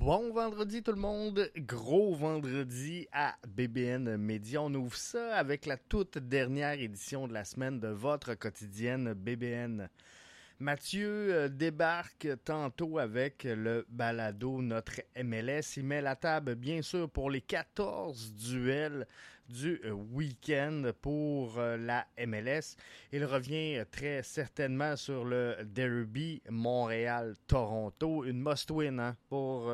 Bon vendredi tout le monde, gros vendredi à BBN Média. On ouvre ça avec la toute dernière édition de la semaine de votre quotidienne BBN. Mathieu euh, débarque tantôt avec le balado Notre MLS. Il met la table, bien sûr, pour les 14 duels du euh, week-end pour euh, la MLS. Il revient très certainement sur le Derby Montréal-Toronto. Une must-win hein, pour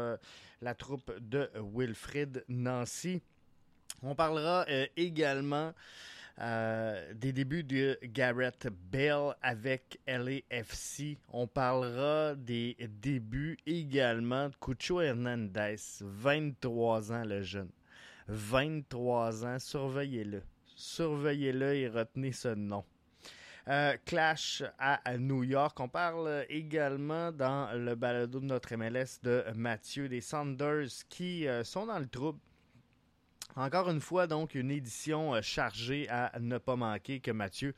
la troupe de Wilfrid Nancy. On parlera également euh, des débuts de Garrett Bell avec LAFC. On parlera des débuts également de Cucho Hernandez, 23 ans le jeune. 23 ans, surveillez-le. Surveillez-le et retenez ce nom. Euh, clash à, New York. On parle également dans le balado de notre MLS de Mathieu des Sanders qui euh, sont dans le trouble encore une fois, donc, une édition euh, chargée à ne pas manquer que Mathieu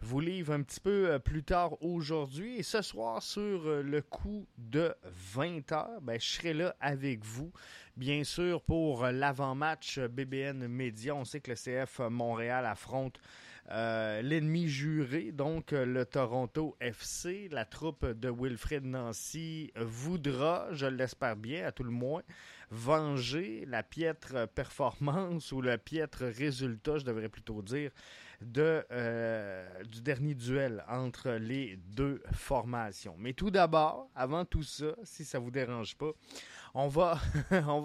vous livre un petit peu euh, plus tard aujourd'hui. Et ce soir, sur euh, le coup de 20h, ben, je serai là avec vous, bien sûr, pour l'avant-match BBN Média. On sait que le CF Montréal affronte l'ennemi juré, donc le Toronto FC. La troupe de Wilfred Nancy voudra, je l'espère bien, à tout le moins, venger la piètre performance ou le piètre résultat, je devrais plutôt dire, de, euh, du dernier duel entre les deux formations. Mais tout d'abord, avant tout ça, si ça vous dérange pas, on va,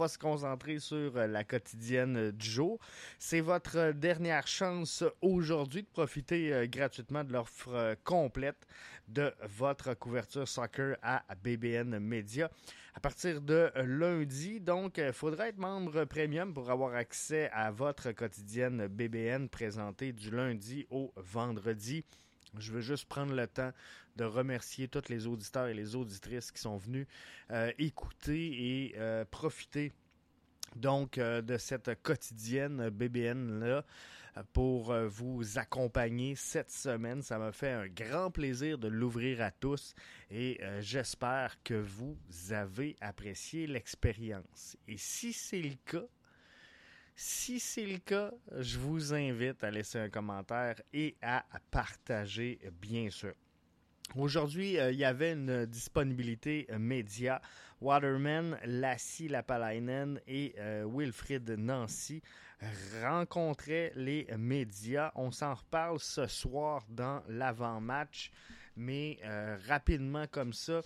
se concentrer sur la quotidienne du jour. C'est votre dernière chance aujourd'hui de profiter euh, gratuitement de l'offre complète de votre couverture soccer à BBN Media à partir de lundi. Donc, il faudra être membre premium pour avoir accès à votre quotidienne BBN présentée du lundi au vendredi. Je veux juste prendre le temps de remercier tous les auditeurs et les auditrices qui sont venus euh, écouter et euh, profiter donc euh, de cette quotidienne BBN-là pour vous accompagner cette semaine. Ça m'a fait un grand plaisir de l'ouvrir à tous et j'espère que vous avez apprécié l'expérience. Et si c'est le cas, si c'est le cas, je vous invite à laisser un commentaire et à partager, bien sûr. Aujourd'hui, euh, il y avait une disponibilité média. Waterman, Lassie Lapalainen et Wilfrid Nancy rencontrait les médias. On s'en reparle ce soir dans l'avant-match, mais euh, rapidement comme ça,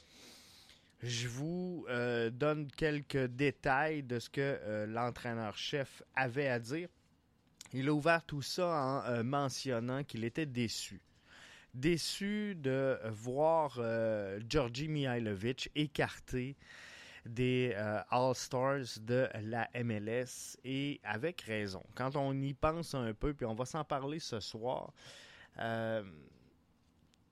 je vous euh, donne quelques détails de ce que euh, l'entraîneur-chef avait à dire. Il a ouvert tout ça en mentionnant qu'il était déçu. Déçu de voir Georgi Mihailovic écarté des euh, All-Stars de la MLS et avec raison. Quand on y pense un peu, puis on va s'en parler ce soir, euh,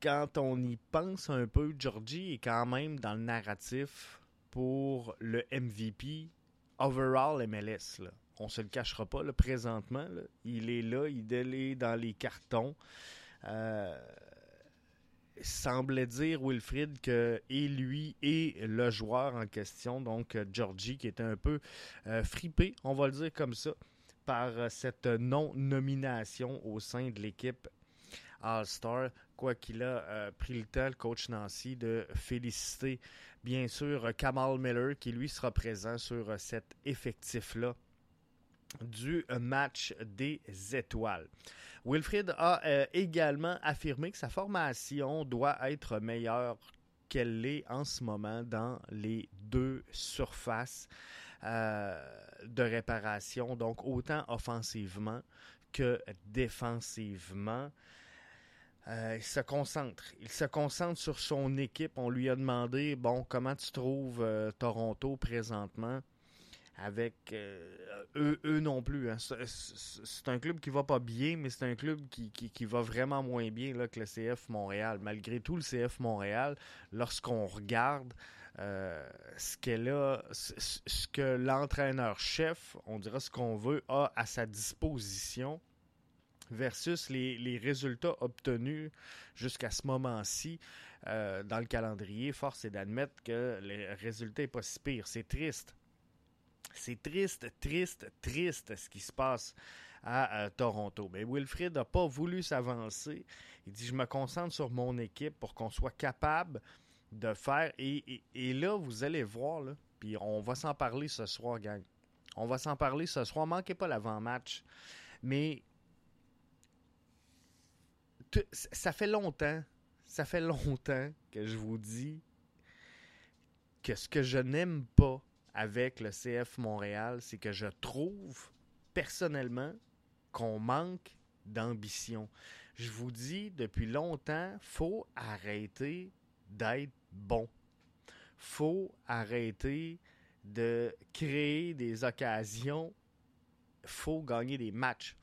quand on y pense un peu, Georgie est quand même dans le narratif pour le MVP overall MLS. Là. On se le cachera pas, présentement. Il est là, il est dans les cartons. Euh, semblait dire, Wilfrid, que et lui et le joueur en question, donc euh, Georgie, qui était un peu euh, fripé, on va le dire comme ça, par euh, cette non-nomination au sein de l'équipe All-Star, quoi qu'il a pris le temps, le coach Nancy, de féliciter bien sûr Kamal Miller, qui lui sera présent sur cet effectif-là du match des étoiles. Wilfried a euh, également affirmé que sa formation doit être meilleure qu'elle l'est en ce moment dans les deux surfaces euh, de réparation, donc autant offensivement que défensivement. Euh, il se concentre. Il se concentre sur son équipe. On lui a demandé, bon, comment tu trouves Toronto présentement? Avec euh, eux, eux non plus. Hein. C'est un club qui va pas bien, mais c'est un club qui, qui, va vraiment moins bien là, que le CF Montréal. Malgré tout, le CF Montréal, lorsqu'on regarde euh, ce qu'elle a, ce que l'entraîneur-chef, on dira ce qu'on veut, a à sa disposition versus les, les résultats obtenus jusqu'à ce moment-ci euh, dans le calendrier, force est d'admettre que les résultats n'est pas si pire. C'est triste C'est triste, triste, triste ce qui se passe à euh, Toronto. Mais Wilfrid n'a pas voulu s'avancer. Il dit, je me concentre sur mon équipe pour qu'on soit capable de faire. Et, là, vous allez voir, puis on va s'en parler ce soir, gang. On va s'en parler ce soir. Manquez pas l'avant-match. Mais ça fait longtemps, ça fait longtemps que je vous dis que ce que je n'aime pas avec le CF Montréal, c'est que je trouve personnellement qu'on manque d'ambition. Je vous dis depuis longtemps, faut arrêter d'être bon. Faut arrêter de créer des occasions. Faut gagner des matchs.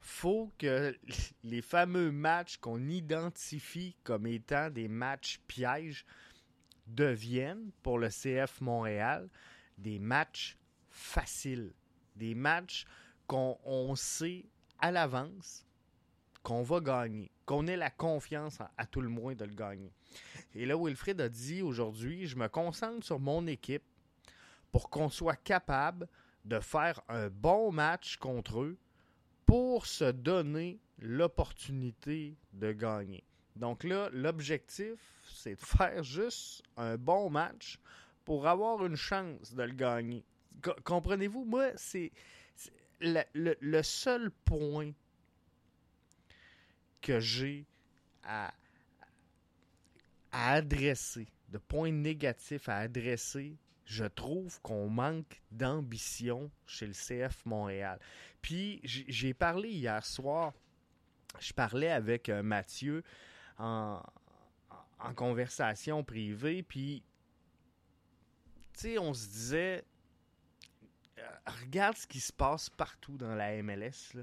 Faut que les fameux matchs qu'on identifie comme étant des matchs pièges deviennent pour le CF Montréal des matchs faciles, des matchs qu'on sait à l'avance qu'on va gagner, qu'on ait la confiance à, tout le moins de le gagner. Et là, Wilfred a dit aujourd'hui, je me concentre sur mon équipe pour qu'on soit capable de faire un bon match contre eux pour se donner l'opportunité de gagner. Donc là, l'objectif, c'est de faire juste un bon match pour avoir une chance de le gagner. Comprenez-vous? Moi, c'est le, seul point que j'ai à, adresser, de point négatif à adresser, je trouve qu'on manque d'ambition chez le CF Montréal. Puis j'ai parlé hier soir, je parlais avec euh, Mathieu en, en conversation privée, puis on se disait, euh, regarde ce qui se passe partout dans la MLS.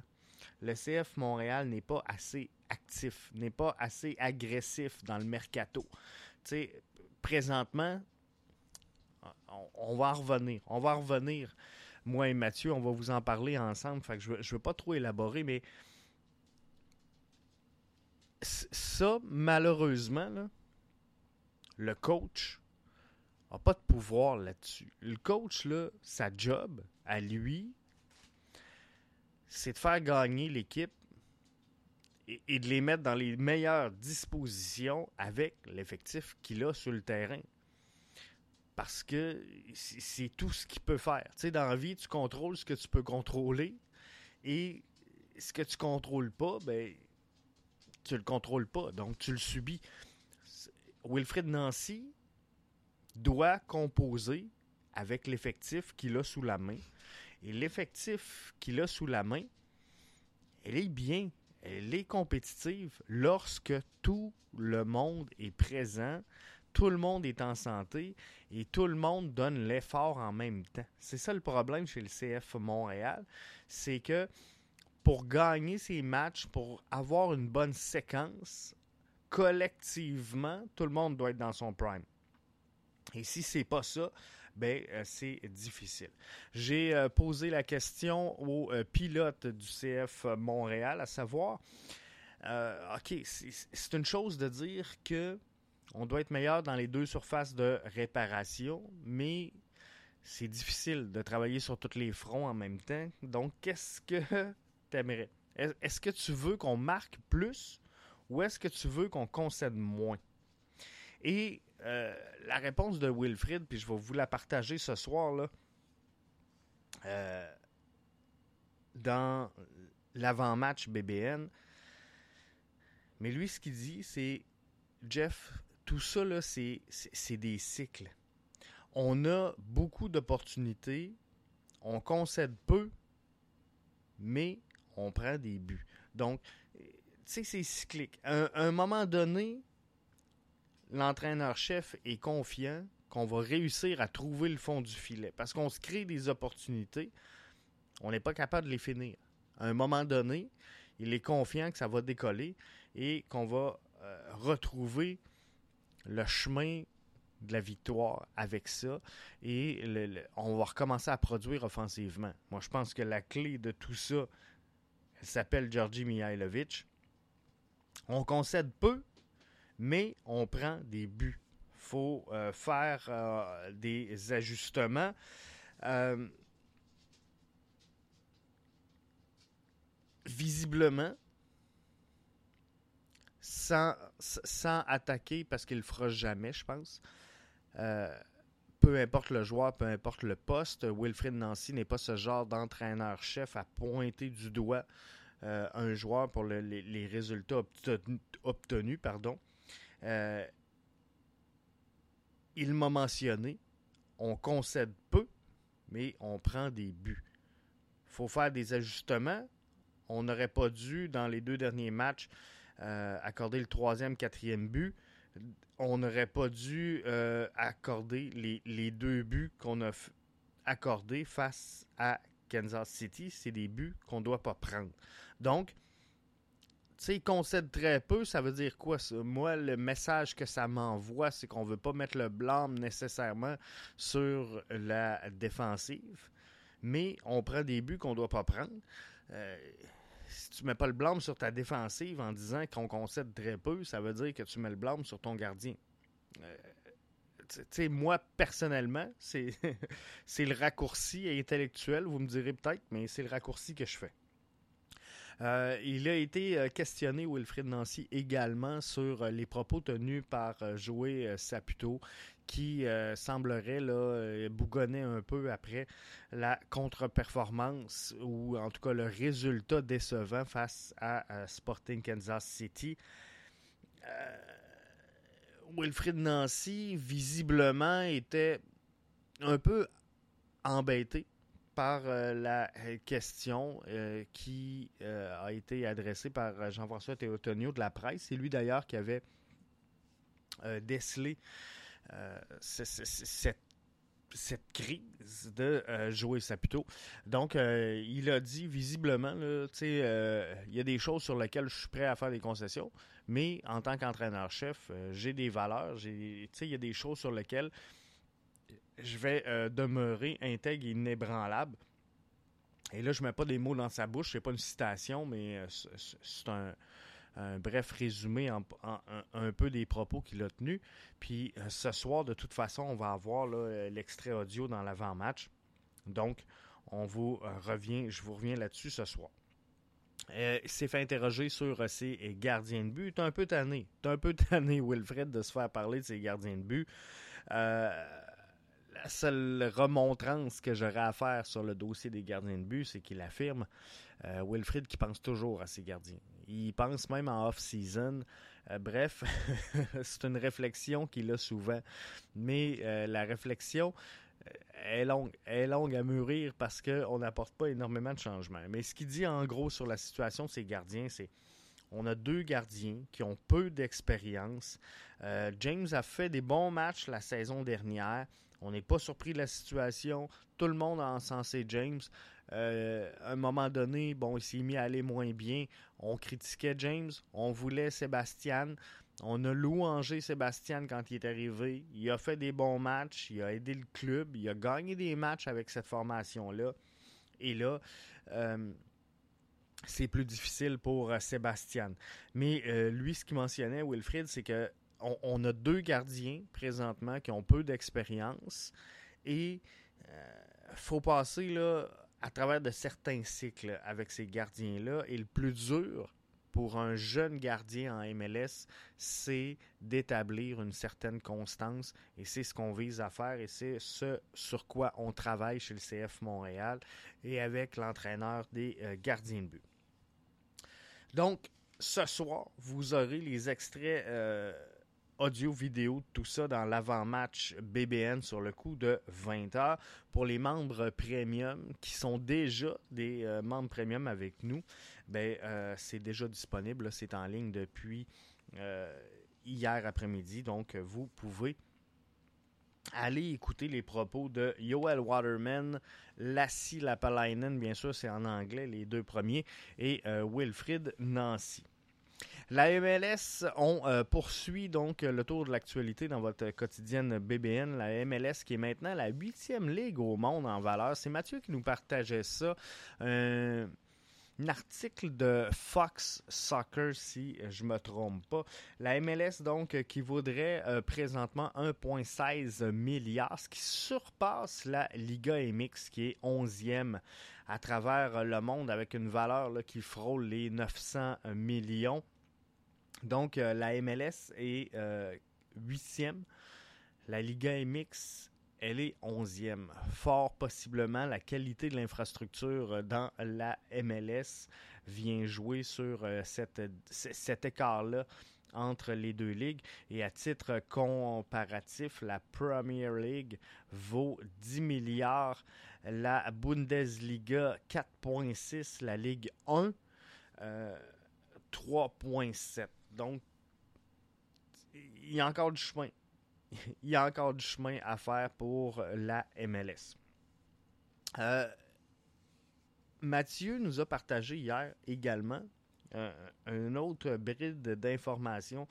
Le CF Montréal n'est pas assez actif, n'est pas assez agressif dans le mercato. Présentement, on, va en revenir. On va en revenir. Moi et Mathieu, on va vous en parler ensemble. Fait que je ne veux, pas trop élaborer, mais ça, malheureusement, le coach pas de pouvoir là-dessus. Le coach, là, sa job, à lui, c'est de faire gagner l'équipe et, de les mettre dans les meilleures dispositions avec l'effectif qu'il a sur le terrain. Parce que c'est tout ce qu'il peut faire. Tu sais, dans la vie, tu contrôles ce que tu peux contrôler et ce que tu contrôles pas, ben, tu le contrôles pas, donc tu le subis. Wilfred Nancy, doit composer avec l'effectif qu'il a sous la main. Et l'effectif qu'il a sous la main, elle est bien, elle est compétitive lorsque tout le monde est présent, tout le monde est en santé et tout le monde donne l'effort en même temps. C'est ça le problème chez le CF Montréal, c'est que pour gagner ces matchs, pour avoir une bonne séquence, collectivement, tout le monde doit être dans son prime. Et si c'est pas ça, ben euh, c'est difficile. J'ai euh, posé la question au euh, pilote du CF Montréal, à savoir, ok, c'est une chose de dire que on doit être meilleur dans les deux surfaces de réparation, mais c'est difficile de travailler sur tous les fronts en même temps. Donc, qu'est-ce que tu aimerais? Est-ce que tu veux qu'on marque plus ou est-ce que tu veux qu'on concède moins? Et euh, la réponse de Wilfrid, puis je vais vous la partager ce soir, là, euh, dans l'avant-match BBN. Mais lui, ce qu'il dit, c'est Jeff, tout ça, là, c'est, c'est des cycles. On a beaucoup d'opportunités, on concède peu, mais on prend des buts. Donc, tu sais, c'est cyclique. À un moment donné, l'entraîneur-chef est confiant qu'on va réussir à trouver le fond du filet. Parce qu'on se crée des opportunités, on n'est pas capable de les finir. À un moment donné, il est confiant que ça va décoller et qu'on va euh, retrouver le chemin de la victoire avec ça et on va recommencer à produire offensivement. Moi, je pense que la clé de tout ça, elle s'appelle Georgi Mihailovic. On concède peu, mais on prend des buts. Il faut euh, faire euh, des ajustements. Euh, visiblement, sans, attaquer, parce qu'il ne le fera jamais, je pense, peu importe le joueur, peu importe le poste, Wilfred Nancy n'est pas ce genre d'entraîneur-chef à pointer du doigt un joueur pour les, résultats obtenus. Pardon. Euh, il m'a mentionné, on concède peu, mais on prend des buts. Il faut faire des ajustements. On n'aurait pas dû, dans les deux derniers matchs, euh, accorder le troisième, quatrième but. On n'aurait pas dû accorder les, les, deux buts qu'on a accordés face à Kansas City. C'est des buts qu'on ne doit pas prendre. Donc, sais, il concède très peu, ça veut dire quoi? Moi, le message que ça m'envoie, c'est qu'on ne veut pas mettre le blâme nécessairement sur la défensive, mais on prend des buts qu'on ne doit pas prendre. Euh, si tu mets pas le blâme sur ta défensive en disant qu'on concède très peu, ça veut dire que tu mets le blâme sur ton gardien. Euh, moi, personnellement, c'est le raccourci intellectuel, vous me direz peut-être, mais c'est le raccourci que je fais. Euh, il a été euh, questionné, Wilfrid Nancy, également sur euh, les propos tenus par Joey Saputo, qui semblerait là, bougonner un peu après la contre-performance, ou en tout cas le résultat décevant face à Sporting Kansas City. Wilfrid Nancy, visiblement, était un peu embêté par euh, la euh, question euh, qui a été adressée par Jean-François Théotonio de la presse. C'est lui d'ailleurs qui avait décelé cette, cette crise de Joey Saputo. Donc, il a dit visiblement, il y a des choses sur lesquelles je suis prêt à faire des concessions, mais en tant qu'entraîneur-chef, j'ai des valeurs, il y a des choses sur lesquelles je vais euh, demeurer intègre et inébranlable. Et là, je ne mets pas des mots dans sa bouche, c'est pas une citation, mais euh, c'est un, bref résumé un peu des propos qu'il a tenus. Puis euh, ce soir, de toute façon, on va avoir l'extrait audio dans l'avant-match. Donc, on vous revient, je vous reviens là-dessus ce soir. il s'est fait interroger sur ses gardiens de but. T'es un peu tanné. T'es un peu tanné, Wilfred, de se faire parler de ses gardiens de but. Euh, la seule remontrance que j'aurais à faire sur le dossier des gardiens de but, c'est qu'il affirme, euh, Wilfrid, qui pense toujours à ses gardiens. Il pense même en off-season. Euh, bref, c'est une réflexion qu'il a souvent. Mais euh, la réflexion est longue, est longue à mûrir parce qu'on n'apporte pas énormément de changements. Mais ce qu'il dit en gros sur la situation de ses gardiens, c'est on a deux gardiens qui ont peu d'expérience. James a fait des bons matchs la saison dernière. On n'est pas surpris de la situation. Tout le monde a encensé James. Euh, à un moment donné, bon, il s'est mis à aller moins bien. On critiquait James. On voulait Sébastien. On a louangé Sébastien quand il est arrivé. Il a fait des bons matchs. Il a aidé le club. Il a gagné des matchs avec cette formation-là. Et là, euh, c'est plus difficile pour euh, Sébastien. Mais lui, ce qu'il mentionnait, Wilfried, c'est que on, a deux gardiens présentement qui ont peu d'expérience et il euh, faut passer là, à travers de certains cycles avec ces gardiens-là. Et le plus dur pour un jeune gardien en MLS, c'est d'établir une certaine constance et c'est ce qu'on vise à faire et c'est ce sur quoi on travaille chez le CF Montréal et avec l'entraîneur des euh, gardiens de but. Donc, ce soir, vous aurez les extraits euh, audio, vidéo, tout ça dans l'avant-match BBN sur le coup de 20h. Pour les membres premium qui sont déjà des euh, membres premium avec nous, ben, euh, c'est déjà disponible. C'est en ligne depuis euh, hier après-midi. Donc, vous pouvez aller écouter les propos de Yoel Waterman, Lassie Lapalainen, bien sûr, c'est en anglais les deux premiers, et Wilfrid Nancy. La MLS, on euh, poursuit donc le tour de l'actualité dans votre quotidienne BBN. La MLS qui est maintenant la huitième ligue au monde en valeur. C'est Mathieu qui nous partageait ça. Euh, un article de Fox Soccer, si je me trompe pas. La MLS, donc, qui vaudrait euh, présentement 1,16 milliard, ce qui surpasse la Liga MX, qui est 11e à travers le monde, avec une valeur qui frôle les 900 millions. Donc, euh, la MLS est 8e. Euh, la Liga MX elle est 11e. Fort possiblement, la qualité de l'infrastructure dans la MLS vient jouer sur euh, cet écart-là entre les deux ligues. Et à titre comparatif, la Premier League vaut 10 milliards, la Bundesliga 4,6, la Ligue 1 3,7. Donc, il y a encore du chemin il y a encore du chemin à faire pour la MLS. Euh, Mathieu nous a partagé hier également euh, un autre bride d'informations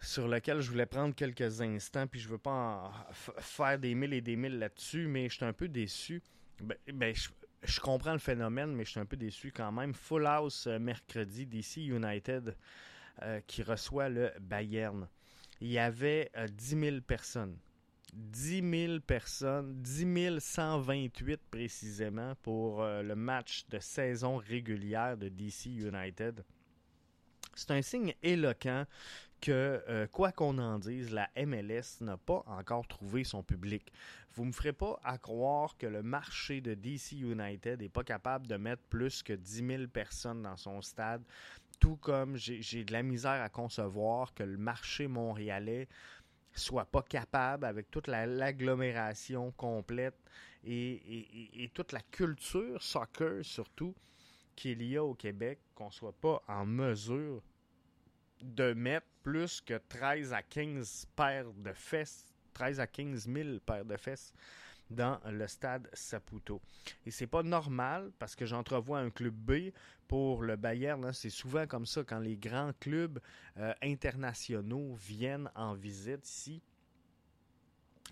sur lequel je voulais prendre quelques instants, puis je veux pas faire des mille et des mille là-dessus, mais je suis un peu déçu. Ben, ben je, comprends le phénomène, mais je suis un peu déçu quand même. Full House euh, mercredi, DC United qui reçoit le Bayern il y avait 10 euh, 000 personnes. 10 000 personnes, 10 128 précisément pour euh, le match de saison régulière de DC United. C'est un signe éloquent que, euh, quoi qu'on en dise, la MLS n'a pas encore trouvé son public. Vous ne me ferez pas à croire que le marché de DC United n'est pas capable de mettre plus que 10 000 personnes dans son stade tout comme j'ai de la misère à concevoir que le marché montréalais soit pas capable, avec toute l'agglomération complète et, toute la culture soccer surtout qu'il y a au Québec, qu'on soit pas en mesure de mettre plus que 13 à 15 paires de fesses, 13 à 15 000 paires de fesses dans le stade Saputo. Et c'est pas normal parce que j'entrevois un club B pour le Bayern. C'est souvent comme ça quand les grands clubs euh, internationaux viennent en visite ici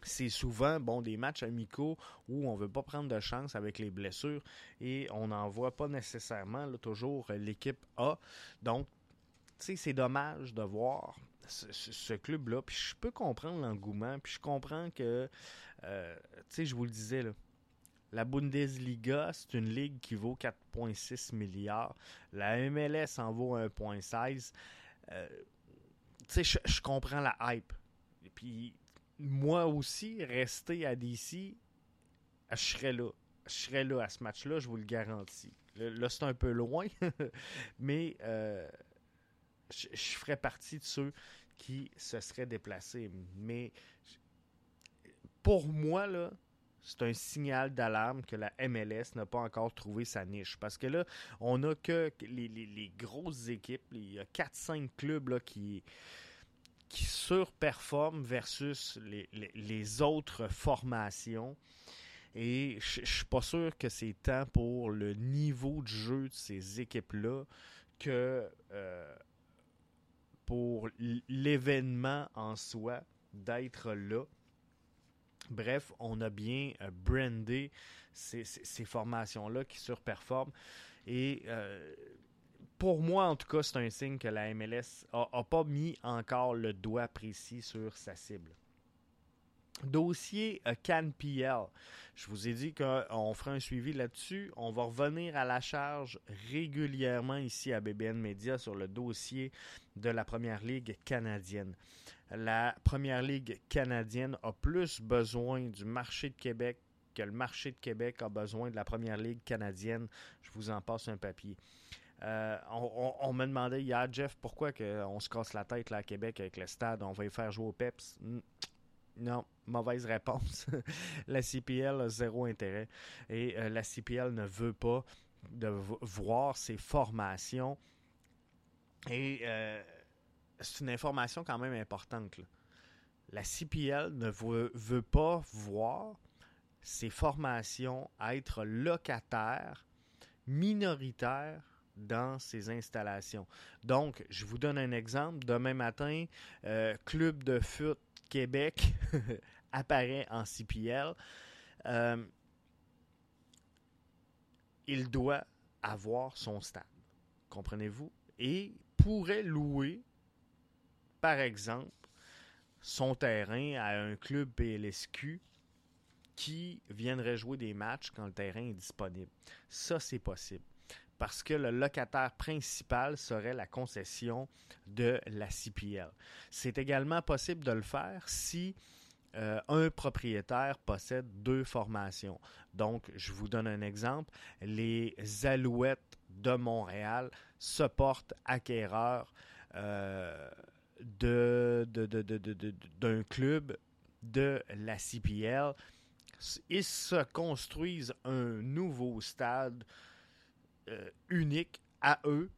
c'est souvent bon des matchs amicaux où on veut pas prendre de chance avec les blessures et on n'en voit pas nécessairement toujours l'équipe A. Donc, c'est dommage de voir ce, club-là. Puis je peux comprendre l'engouement, puis je comprends que euh, tu sais, je vous le disais, la Bundesliga, c'est une ligue qui vaut 4,6 milliards. La MLS en vaut 1,16. Euh, tu sais, je comprends la hype. Et puis, moi aussi, rester à DC, je serais là. Je serais là à ce match-là, je vous le garantis. Là, c'est un peu loin, mais euh, je, je ferais partie de ceux qui se seraient déplacés. Mais pour moi, là, c'est un signal d'alarme que la MLS n'a pas encore trouvé sa niche. Parce que là, on n'a que les, grosses équipes. Il y a 4-5 clubs là, qui, qui surperforment versus les, autres formations. Et je ne suis pas sûr que c'est tant pour le niveau de jeu de ces équipes-là que euh, pour l'événement en soi d'être là. Bref, on a bien euh, brandé ces, formations-là qui surperforment. Et euh, pour moi, en tout cas, c'est un signe que la MLS n'a pas mis encore le doigt précis sur sa cible. Dossier euh, CanPL. Je vous ai dit qu'on ferait un suivi là-dessus. On va revenir à la charge régulièrement ici à BBN Media sur le dossier de la Première Ligue canadienne la Première Ligue canadienne a plus besoin du marché de Québec que le marché de Québec a besoin de la Première Ligue canadienne. Je vous en passe un papier. Euh, on, me demandait hier, Jeff, pourquoi on se casse la tête là, à Québec avec le stade, on va y faire jouer au PEPS? Non, mauvaise réponse. la CPL a zéro intérêt et euh, la CPL ne veut pas voir ses formations et euh, c'est une information quand même importante. La CPL ne veut, pas voir ses formations être locataires minoritaires dans ces installations. Donc, je vous donne un exemple. Demain matin, euh, Club de foot Québec apparaît en CPL. Euh, il doit avoir son stade. Comprenez-vous? Et pourrait louer, par exemple, son terrain à un club PLSQ qui viendrait jouer des matchs quand le terrain est disponible. Ça, c'est possible. Parce que le locataire principal serait la concession de la CPL. C'est également possible de le faire si euh, un propriétaire possède deux formations. Donc, je vous donne un exemple. Les Alouettes de Montréal se portent acquéreurs euh, d'un club de la CPL. Ils se construisent un nouveau stade euh, unique à eux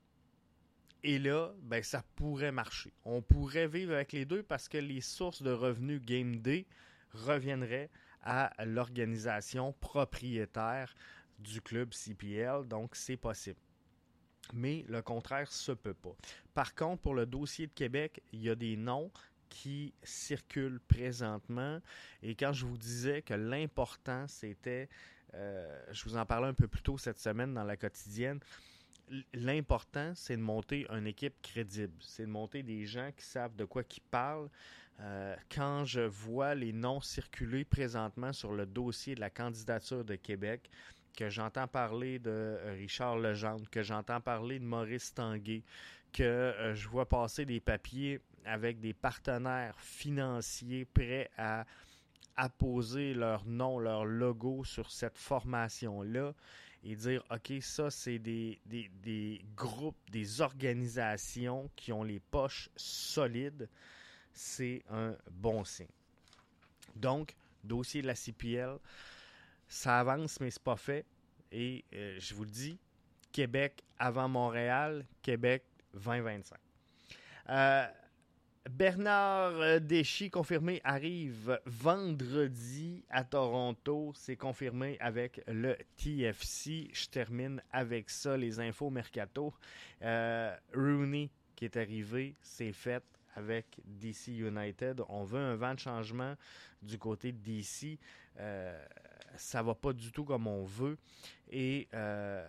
et là, ben, ça pourrait marcher. On pourrait vivre avec les deux parce que les sources de revenus Game Day reviendraient à l'organisation propriétaire du club CPL. Donc, c'est possible. Mais le contraire se peut pas. Par contre, pour le dossier de Québec, il y a des noms qui circulent présentement. Et quand je vous disais que l'important, c'était, euh, je vous en parlais un peu plus tôt cette semaine dans la quotidienne, l'important, c'est de monter une équipe crédible. C'est de monter des gens qui savent de quoi ils parlent. Euh, quand je vois les noms circuler présentement sur le dossier de la candidature de Québec, que j'entends parler de euh, Richard Legendre, que j'entends parler de Maurice Tanguay, que je vois passer des papiers avec des partenaires financiers prêts à apposer leur nom, leur logo sur cette formation-là, et dire, OK, ça, c'est des, groupes, des organisations qui ont les poches solides, c'est un bon signe. Donc, dossier de la CPL, ça avance, mais c'est pas fait. Et euh, je vous le dis, Québec avant Montréal, Québec 2025. Euh, Bernard euh, Deschy, confirmé, arrive vendredi à Toronto. C'est confirmé avec le TFC. Je termine avec ça, les infos mercato. Euh, Rooney qui est arrivé, c'est fait avec DC United. On veut un vent de changement du côté de DC. Euh, ça va pas du tout comme on veut. Et euh,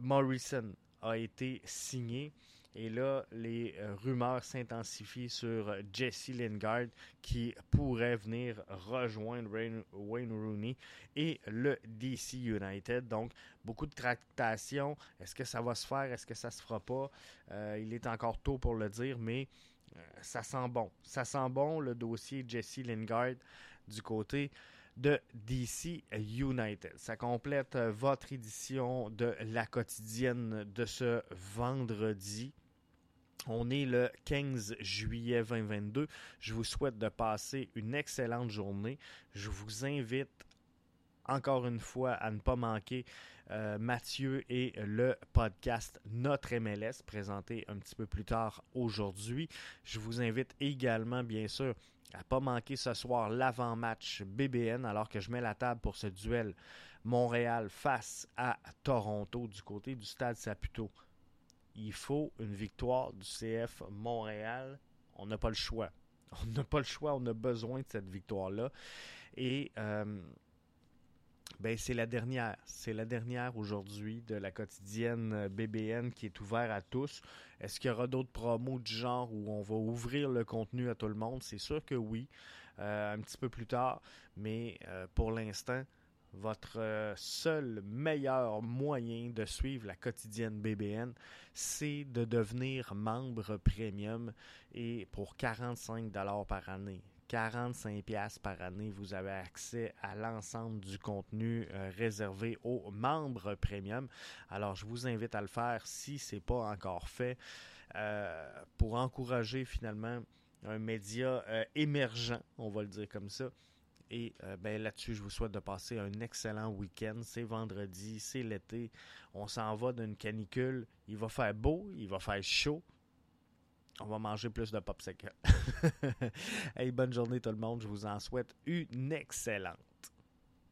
Morrison a été signé. Et là, les euh, rumeurs s'intensifient sur Jesse Lingard qui pourrait venir rejoindre Wayne Rooney et le DC United. Donc, beaucoup de tractations. Est-ce que ça va se faire? Est-ce que ça se fera pas? Euh, il est encore tôt pour le dire, mais euh, ça sent bon. Ça sent bon le dossier Jesse Lingard du côté de DC United. Ça complète votre édition de la quotidienne de ce vendredi. On est le 15 juillet 2022. Je vous souhaite de passer une excellente journée. Je vous invite encore une fois à ne pas manquer euh, Mathieu et le podcast Notre MLS présenté un petit peu plus tard aujourd'hui. Je vous invite également, bien sûr, à pas manquer ce soir l'avant-match BBN alors que je mets la table pour ce duel Montréal face à Toronto du côté du stade Saputo il faut une victoire du CF Montréal. On n'a pas le choix. On n'a pas le choix, on a besoin de cette victoire-là. Et euh, ben, c'est la dernière. C'est la dernière aujourd'hui de la quotidienne BBN qui est ouverte à tous. Est-ce qu'il y aura d'autres promos du genre où on va ouvrir le contenu à tout le monde? C'est sûr que oui. Euh, un petit peu plus tard. Mais euh, pour l'instant, votre euh, seul meilleur moyen de suivre la quotidienne BBN, c'est de devenir membre premium et pour 45 dollars par année. 45 pièces par année, vous avez accès à l'ensemble du contenu euh, réservé aux membres premium. Alors, je vous invite à le faire si ce n'est pas encore fait euh, pour encourager finalement un média émergent, on va le dire comme ça, et euh, ben, là-dessus, je vous souhaite de passer un excellent week-end. C'est vendredi, c'est l'été. On s'en va d'une canicule. Il va faire beau, il va faire chaud. On va manger plus de popsicle. hey, bonne journée tout le monde. Je vous en souhaite une excellente.